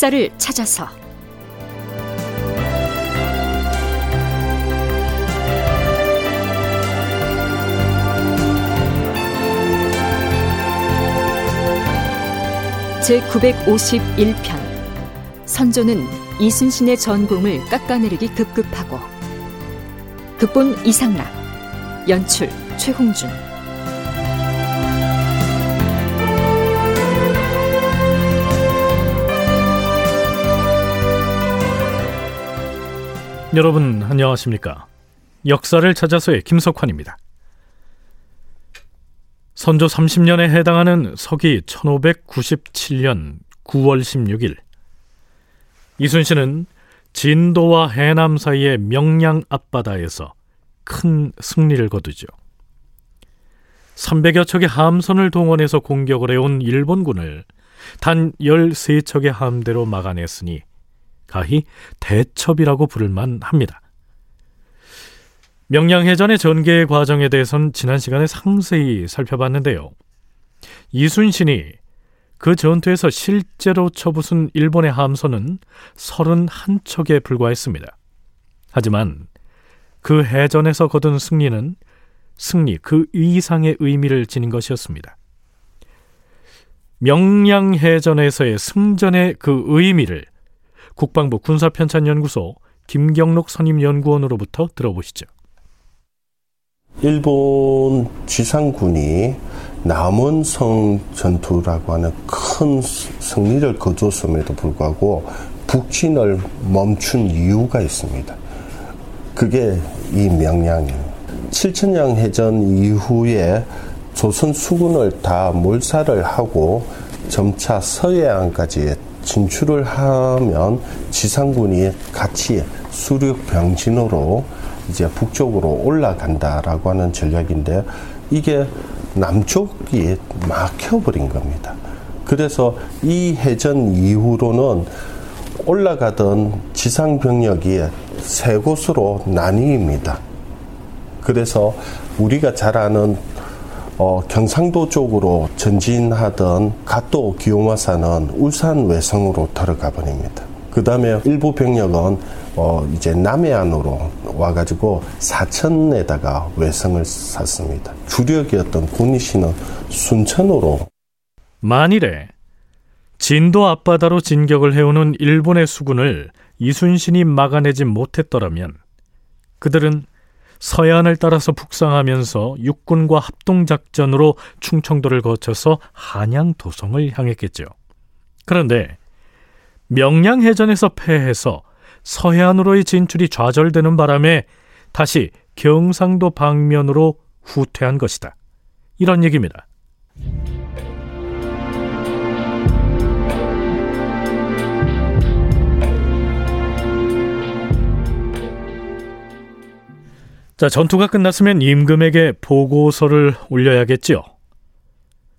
역사를 찾아서. 제 951편. 선조는 이순신의 전공을 깎아내리기 급급하고 극본 이상락 연출 최홍준 여러분 안녕하십니까? 역사를 찾아서의 김석환입니다. 선조 30년에 해당하는 서기 1597년 9월 16일 이순신은 진도와 해남 사이의 명량 앞바다에서 큰 승리를 거두죠. 300여 척의 함선을 동원해서 공격을 해온 일본군을 단 13척의 함대로 막아냈으니 가히 대첩이라고 부를만 합니다. 명량해전의 전개 과정에 대해선 지난 시간에 상세히 살펴봤는데요. 이순신이 그 전투에서 실제로 쳐부순 일본의 함선은 31척에 불과했습니다. 하지만 그 해전에서 거둔 승리는 승리 그 이상의 의미를 지닌 것이었습니다. 명량해전에서의 승전의 그 의미를 국방부 군사편찬연구소 김경록 선임연구원으로부터 들어보시죠. 일본 지상군이 남원성 전투라고 하는 큰 승리를 거두었음에도 불구하고 북진을 멈춘 이유가 있습니다. 그게 이 명량이에요. 7천량 해전 이후에 조선 수군을 다 몰살을 하고 점차 서해안까지 진출을 하면 지상군이 같이 수륙 병진으로 이제 북쪽으로 올라간다라고 하는 전략인데 이게 남쪽이 막혀버린 겁니다. 그래서 이 해전 이후로는 올라가던 지상 병력이 세 곳으로 나뉘입니다. 그래서 우리가 잘 아는 어, 경상도 쪽으로 전진하던 갓도 기요마사는 울산 외성으로 들어가 버립니다. 그 다음에 일부 병력은 어, 이제 남해안으로 와가지고 사천에다가 외성을 샀습니다. 주력이었던 군의시는 순천으로. 만일에 진도 앞바다로 진격을 해오는 일본의 수군을 이순신이 막아내지 못했더라면 그들은 서해안을 따라서 북상하면서 육군과 합동작전으로 충청도를 거쳐서 한양 도성을 향했겠죠. 그런데 명량해전에서 패해서 서해안으로의 진출이 좌절되는 바람에 다시 경상도 방면으로 후퇴한 것이다. 이런 얘기입니다. 자, 전투가 끝났으면 임금에게 보고서를 올려야겠지요.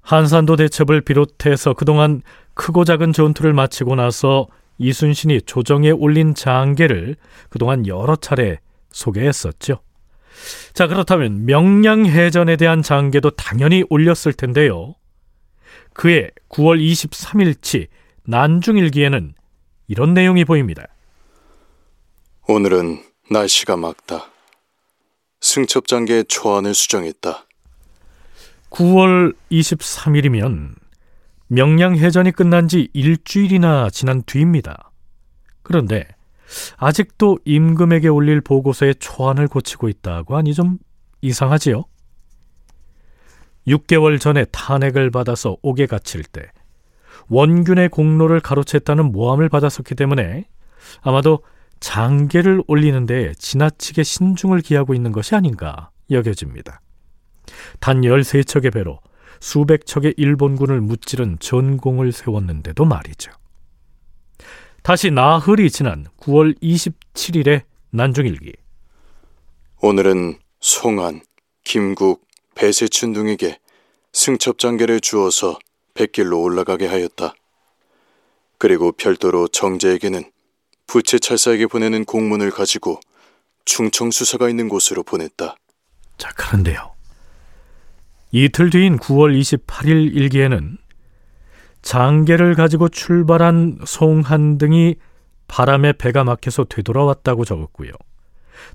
한산도 대첩을 비롯해서 그동안 크고 작은 전투를 마치고 나서 이순신이 조정에 올린 장계를 그동안 여러 차례 소개했었죠. 자, 그렇다면 명량해전에 대한 장계도 당연히 올렸을 텐데요. 그해 9월 23일치 난중일기에는 이런 내용이 보입니다. 오늘은 날씨가 맑다. 승첩 장계의 초안을 수정했다. 9월 23일이면 명량해전이 끝난 지 일주일이나 지난 뒤입니다. 그런데 아직도 임금에게 올릴 보고서에 초안을 고치고 있다고 하니 좀 이상하지요? 6개월 전에 탄핵을 받아서 옥에 갇힐 때 원균의 공로를 가로챘다는 모함을 받았었기 때문에 아마도 장계를 올리는데 지나치게 신중을 기하고 있는 것이 아닌가 여겨집니다. 단 13척의 배로 수백 척의 일본군을 무찌른 전공을 세웠는데도 말이죠. 다시 나흘이 지난 9월 27일의 난중일기. 오늘은 송안, 김국, 배세춘 등에게 승첩장계를 주어서 백길로 올라가게 하였다. 그리고 별도로 정제에게는 부채 찰사에게 보내는 공문을 가지고 충청 수사가 있는 곳으로 보냈다. 자, 그런데요. 이틀 뒤인 9월 28일 일기에는 장계를 가지고 출발한 송한 등이 바람에 배가 막혀서 되돌아왔다고 적었고요.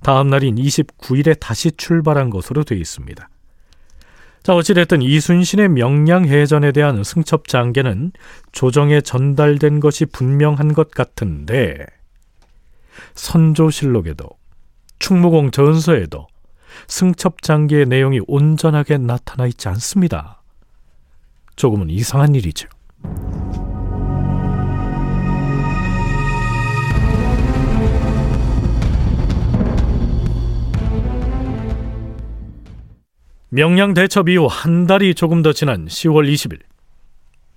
다음 날인 29일에 다시 출발한 것으로 되어 있습니다. 자, 어찌됐든 이순신의 명량해전에 대한 승첩 장계는 조정에 전달된 것이 분명한 것 같은데 선조실록에도 충무공 전서에도 승첩 장계의 내용이 온전하게 나타나 있지 않습니다. 조금은 이상한 일이죠. 명량 대첩 이후 한 달이 조금 더 지난 10월 20일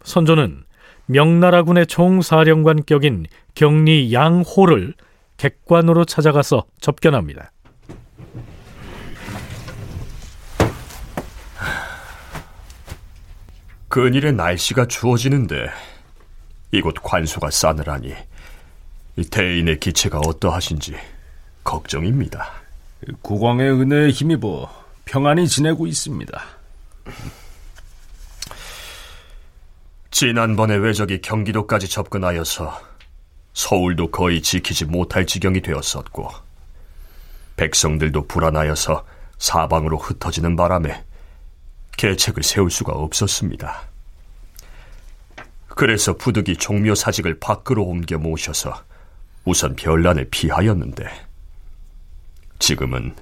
선조는 명나라군의 총사령관격인 경리 양호를 객관으로 찾아가서 접견합니다. 근일의 날씨가 추워지는데 이곳 관소가 싸늘하니 대인의 기체가 어떠하신지 걱정입니다. 국왕의 은혜에 힘입어 평안히 지내고 있습니다. 지난번에 왜적이 경기도까지 접근하여서 서울도 거의 지키지 못할 지경이 되었었고 백성들도 불안하여서 사방으로 흩어지는 바람에 계책을 세울 수가 없었습니다. 그래서 부득이 종묘 사직을 밖으로 옮겨 모셔서 우선 별난을 피하였는데 지금은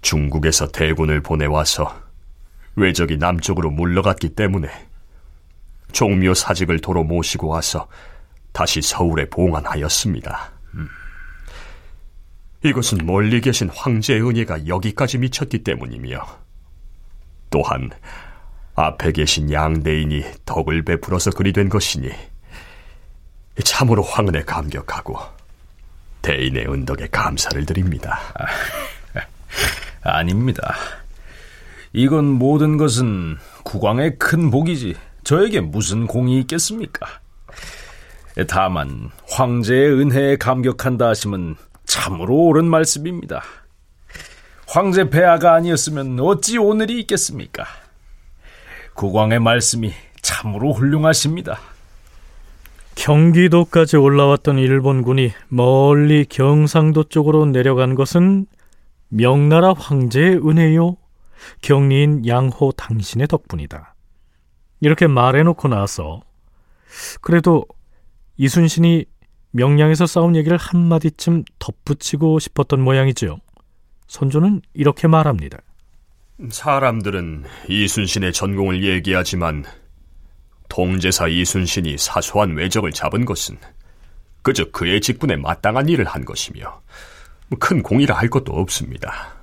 중국에서 대군을 보내와서 외적이 남쪽으로 물러갔기 때문에 종묘 사직을 도로 모시고 와서 다시 서울에 봉안하였습니다. 음. 이것은 멀리 계신 황제의 은혜가 여기까지 미쳤기 때문이며 또한 앞에 계신 양대인이 덕을 베풀어서 그리 된 것이니 참으로 황은에 감격하고 대인의 은덕에 감사를 드립니다. 아, 닙니다 이건 모든 것은 국왕의 큰 복이지 저에게 무슨 공이 있겠습니까? 다만 황제의 은혜에 감격한다 하시면 참으로 옳은 말씀입니다. 황제 폐하가 아니었으면 어찌 오늘이 있겠습니까? 국왕의 말씀이 참으로 훌륭하십니다. 경기도까지 올라왔던 일본군이 멀리 경상도 쪽으로 내려간 것은 명나라 황제의 은혜요, 경리인 양호 당신의 덕분이다. 이렇게 말해놓고 나서 그래도 이순신이 명량에서 싸운 얘기를 한마디쯤 덧붙이고 싶었던 모양이죠. 선조는 이렇게 말합니다. 사람들은 이순신의 전공을 얘기하지만 동제사 이순신이 사소한 외적을 잡은 것은 그저 그의 직분에 마땅한 일을 한 것이며 큰 공이라 할 것도 없습니다.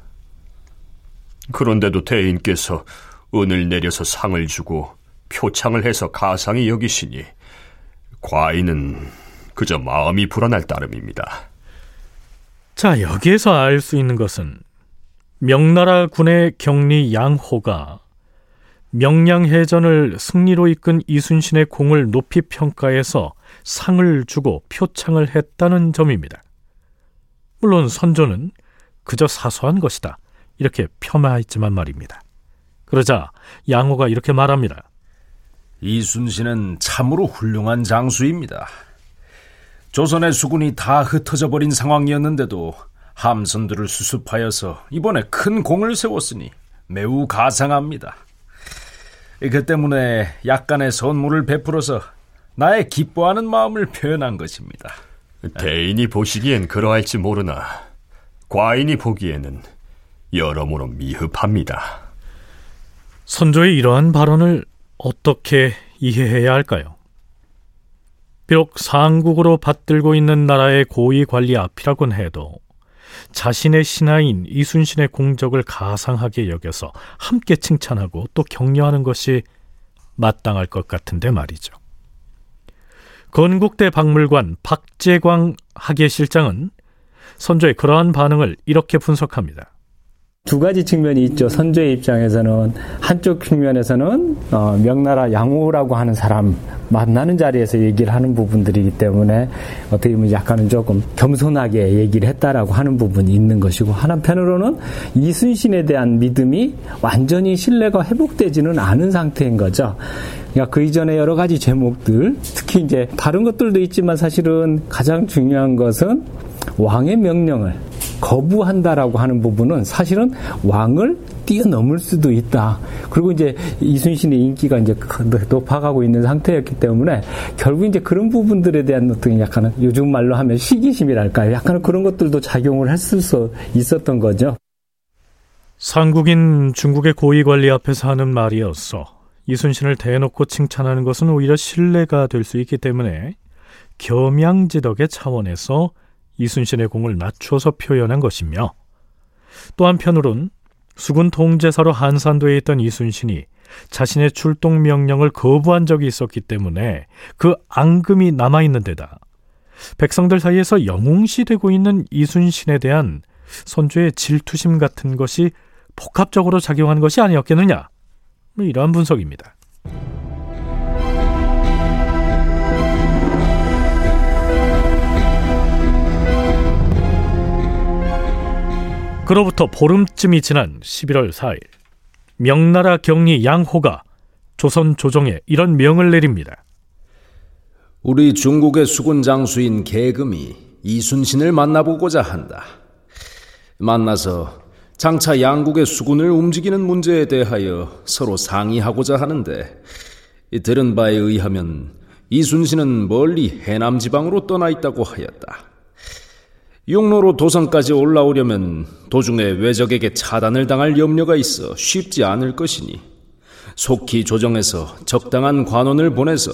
그런데도 대인께서 은을 내려서 상을 주고 표창을 해서 가상히 여기시니 과인은 그저 마음이 불안할 따름입니다. 자, 여기에서 알 수 있는 것은 명나라 군의 경리 양호가 명량해전을 승리로 이끈 이순신의 공을 높이 평가해서 상을 주고 표창을 했다는 점입니다. 물론 선조는 그저 사소한 것이다. 이렇게 폄하했지만 말입니다. 그러자 양호가 이렇게 말합니다. 이순신은 참으로 훌륭한 장수입니다. 조선의 수군이 다 흩어져 버린 상황이었는데도 함선들을 수습하여서 이번에 큰 공을 세웠으니 매우 가상합니다. 그 때문에 약간의 선물을 베풀어서 나의 기뻐하는 마음을 표현한 것입니다. 대인이 보시기엔 그러할지 모르나 과인이 보기에는 여러모로 미흡합니다. 선조의 이러한 발언을 어떻게 이해해야 할까요? 비록 상국으로 받들고 있는 나라의 고위 관리 앞이라곤 해도 자신의 신하인 이순신의 공적을 가상하게 여겨서 함께 칭찬하고 또 격려하는 것이 마땅할 것 같은데 말이죠. 건국대 박물관 박재광 학예실장은 선조의 그러한 반응을 이렇게 분석합니다. 두 가지 측면이 있죠. 선조의 입장에서는 한쪽 측면에서는 어, 명나라 양호라고 하는 사람 만나는 자리에서 얘기를 하는 부분들이기 때문에 어떻게 보면 약간은 조금 겸손하게 얘기를 했다라고 하는 부분이 있는 것이고 한편으로는 이순신에 대한 믿음이 완전히 신뢰가 회복되지는 않은 상태인 거죠. 그러니까 그 이전에 여러 가지 제목들, 특히 이제 다른 것들도 있지만 사실은 가장 중요한 것은 왕의 명령을 거부한다라고 하는 부분은 사실은 왕을 뛰어넘을 수도 있다. 그리고 이제 이순신의 인기가 이제 높아가고 있는 상태였기 때문에 결국 이제 그런 부분들에 대한 어떤 약간은 요즘 말로 하면 시기심이랄까요. 약간 그런 것들도 작용을 했을 수 있었던 거죠. 상국인 중국의 고위 관리 앞에서 하는 말이었어. 이순신을 대놓고 칭찬하는 것은 오히려 신뢰가 될 수 있기 때문에 겸양지덕의 차원에서 이순신의 공을 낮춰서 표현한 것이며 또 한편으론 수군 통제사로 한산도에 있던 이순신이 자신의 출동 명령을 거부한 적이 있었기 때문에 그 앙금이 남아있는 데다 백성들 사이에서 영웅시 되고 있는 이순신에 대한 선조의 질투심 같은 것이 복합적으로 작용한 것이 아니었겠느냐 뭐 이러한 분석입니다. 그로부터 보름쯤이 지난 11월 4일 명나라 경리 양호가 조선 조정에 이런 명을 내립니다. 우리 중국의 수군 장수인 계금이 이순신을 만나보고자 한다. 만나서 장차 양국의 수군을 움직이는 문제에 대하여 서로 상의하고자 하는데 들은 바에 의하면 이순신은 멀리 해남 지방으로 떠나 있다고 하였다. 육로로 도성까지 올라오려면 도중에 외적에게 차단을 당할 염려가 있어 쉽지 않을 것이니 속히 조정해서 적당한 관원을 보내서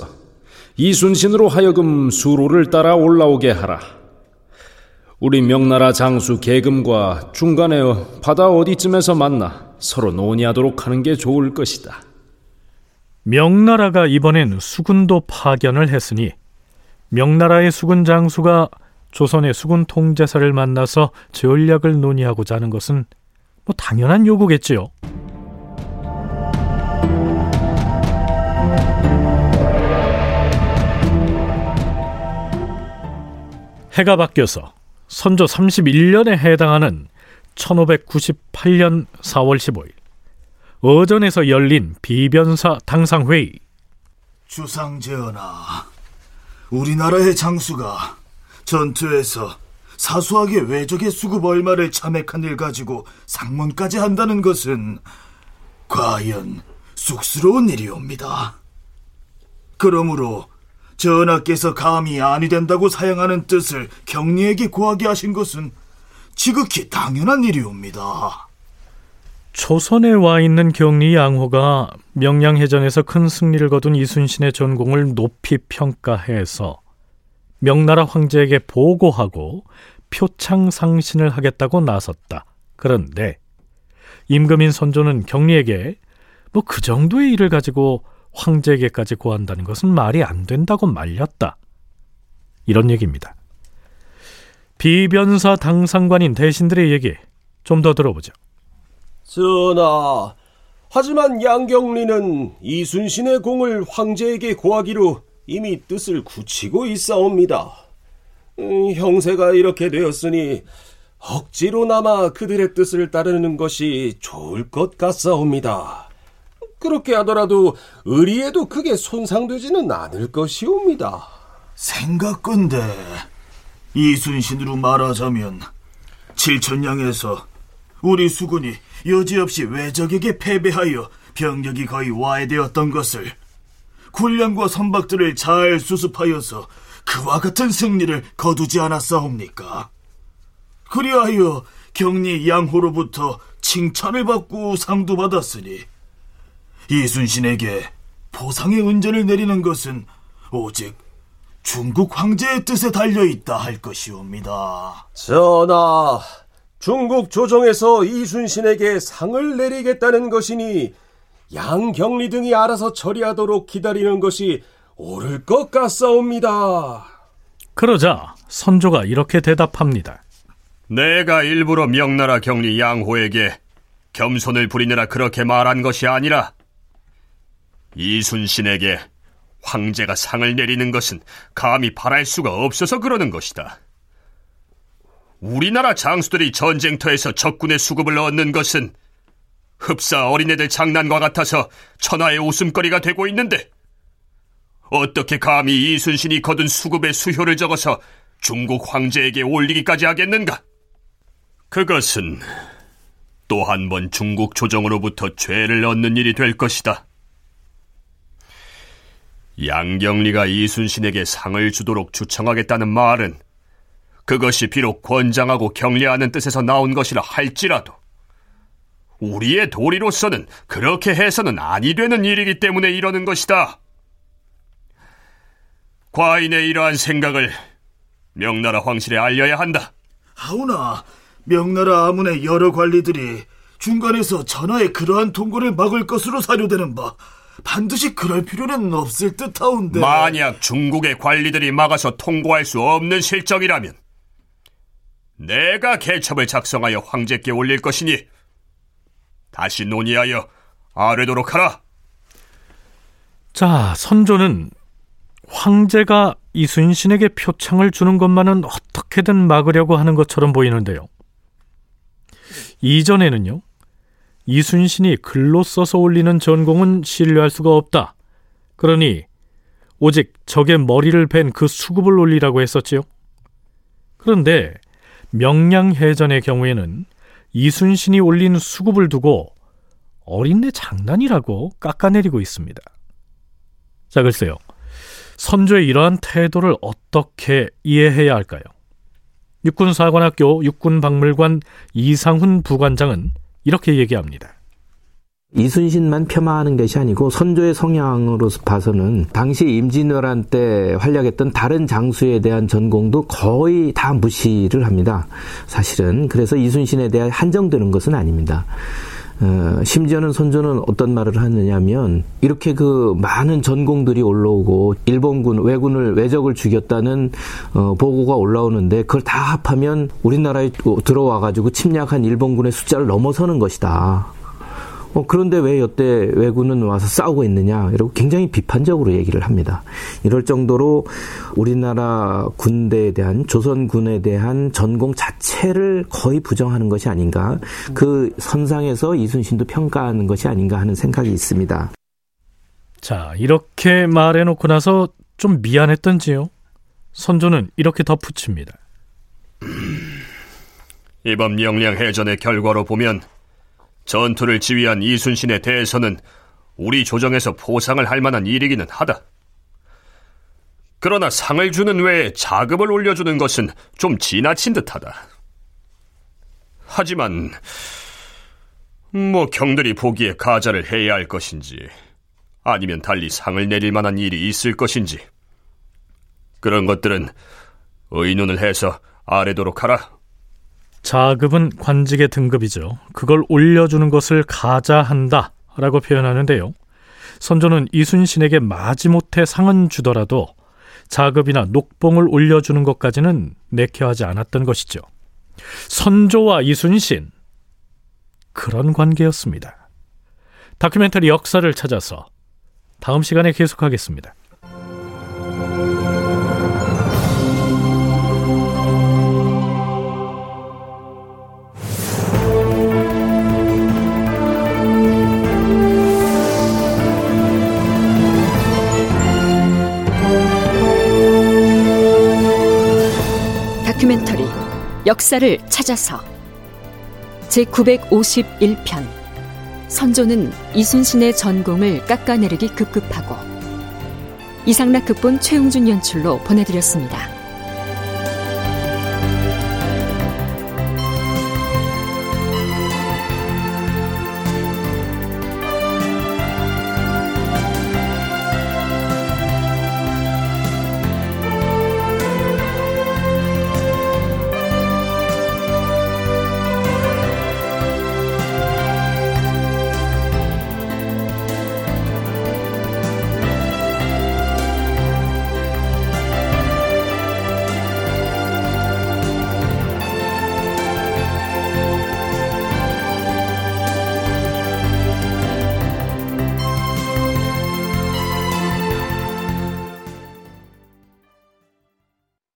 이순신으로 하여금 수로를 따라 올라오게 하라. 우리 명나라 장수 계금과 중간에 바다 어디쯤에서 만나 서로 논의하도록 하는 게 좋을 것이다. 명나라가 이번엔 수군도 파견을 했으니 명나라의 수군 장수가 조선의 수군 통제사를 만나서 전략을 논의하고자 하는 것은 뭐 당연한 요구겠지요. 해가 바뀌어서 선조 31년에 해당하는 1598년 4월 15일 어전에서 열린 비변사 당상회의 주상제언아 우리나라의 장수가 전투에서 사소하게 외적의 수급 얼마를 참액한 일 가지고 상문까지 한다는 것은 과연 쑥스러운 일이옵니다. 그러므로 전하께서 감히 아니 된다고 사양하는 뜻을 경리에게 고하게 하신 것은 지극히 당연한 일이옵니다. 초선에 와 있는 경리 양호가 명량해전에서 큰 승리를 거둔 이순신의 전공을 높이 평가해서 명나라 황제에게 보고하고 표창 상신을 하겠다고 나섰다. 그런데 임금인 선조는 경리에게 뭐 그 정도의 일을 가지고 황제에게까지 고한다는 것은 말이 안 된다고 말렸다. 이런 얘기입니다. 비변사 당상관인 대신들의 얘기 좀 더 들어보죠. 전하, 하지만 양경리는 이순신의 공을 황제에게 고하기로 이미 뜻을 굳히고 있사옵니다. 음, 형세가 이렇게 되었으니 억지로나마 그들의 뜻을 따르는 것이 좋을 것 같사옵니다. 그렇게 하더라도 의리에도 크게 손상되지는 않을 것이옵니다. 생각건데 이순신으로 말하자면 칠천량에서 우리 수군이 여지없이 외적에게 패배하여 병력이 거의 와해되었던 것을 군량과 선박들을 잘 수습하여서 그와 같은 승리를 거두지 않았사옵니까? 그리하여 경리 양호로부터 칭찬을 받고 상도 받았으니 이순신에게 보상의 은전을 내리는 것은 오직 중국 황제의 뜻에 달려 있다 할 것이옵니다. 전하, 중국 조정에서 이순신에게 상을 내리겠다는 것이니 양경리 등이 알아서 처리하도록 기다리는 것이 옳을 것 같사옵니다. 그러자 선조가 이렇게 대답합니다. 내가 일부러 명나라 경리 양호에게 겸손을 부리느라 그렇게 말한 것이 아니라 이순신에게 황제가 상을 내리는 것은 감히 바랄 수가 없어서 그러는 것이다. 우리나라 장수들이 전쟁터에서 적군의 수급을 얻는 것은 흡사 어린애들 장난과 같아서 천하의 웃음거리가 되고 있는데 어떻게 감히 이순신이 거둔 수급의 수효를 적어서 중국 황제에게 올리기까지 하겠는가? 그것은 또 한 번 중국 조정으로부터 죄를 얻는 일이 될 것이다. 양경리가 이순신에게 상을 주도록 추청하겠다는 말은 그것이 비록 권장하고 격려하는 뜻에서 나온 것이라 할지라도 우리의 도리로서는 그렇게 해서는 아니 되는 일이기 때문에 이러는 것이다. 과인의 이러한 생각을 명나라 황실에 알려야 한다. 하오나 명나라 아문의 여러 관리들이 중간에서 전하의 그러한 통고를 막을 것으로 사료되는 바 반드시 그럴 필요는 없을 듯하온데 만약 중국의 관리들이 막아서 통고할 수 없는 실정이라면 내가 개첩을 작성하여 황제께 올릴 것이니 다시 논의하여 아뢰도록 하라. 자, 선조는 황제가 이순신에게 표창을 주는 것만은 어떻게든 막으려고 하는 것처럼 보이는데요. 이전에는요, 이순신이 글로 써서 올리는 전공은 신뢰할 수가 없다. 그러니 오직 적의 머리를 벤 그 수급을 올리라고 했었지요. 그런데 명량해전의 경우에는 이순신이 올린 수급을 두고 어린애 장난이라고 깎아내리고 있습니다. 자, 글쎄요. 선조의 이러한 태도를 어떻게 이해해야 할까요? 육군사관학교 육군박물관 이상훈 부관장은 이렇게 얘기합니다. 이순신만 폄하하는 것이 아니고 선조의 성향으로 봐서는 당시 임진왜란 때 활약했던 다른 장수에 대한 전공도 거의 다 무시를 합니다. 사실은 그래서 이순신에 대해 한정되는 것은 아닙니다. 어, 심지어는 선조는 어떤 말을 하느냐면 이렇게 그 많은 전공들이 올라오고 일본군 왜군을 왜적을 죽였다는 어, 보고가 올라오는데 그걸 다 합하면 우리나라에 들어와 가지고 침략한 일본군의 숫자를 넘어서는 것이다. 어, 그런데 왜 여태 왜군은 와서 싸우고 있느냐 이러고 굉장히 비판적으로 얘기를 합니다. 이럴 정도로 우리나라 군대에 대한 조선군에 대한 전공 자체를 거의 부정하는 것이 아닌가 그 선상에서 이순신도 평가하는 것이 아닌가 하는 생각이 있습니다. 자 이렇게 말해놓고 나서 좀 미안했던지요. 선조는 이렇게 덧붙입니다. 이번 명량 해전의 결과로 보면 전투를 지휘한 이순신에 대해서는 우리 조정에서 포상을 할 만한 일이기는 하다. 그러나 상을 주는 외에 자급을 올려주는 것은 좀 지나친 듯하다. 하지만 뭐 경들이 보기에 가자를 해야 할 것인지 아니면 달리 상을 내릴 만한 일이 있을 것인지 그런 것들은 의논을 해서 아래도록 하라. 자급은 관직의 등급이죠. 그걸 올려주는 것을 가자한다 라고 표현하는데요. 선조는 이순신에게 마지못해 상은 주더라도 자급이나 녹봉을 올려주는 것까지는 내켜하지 않았던 것이죠. 선조와 이순신 그런 관계였습니다. 다큐멘터리 역사를 찾아서 다음 시간에 계속하겠습니다. 역사를 찾아서 제 951편 선조는 이순신의 전공을 깎아내리기 급급하고 이상락 극본 최웅준 연출로 보내드렸습니다.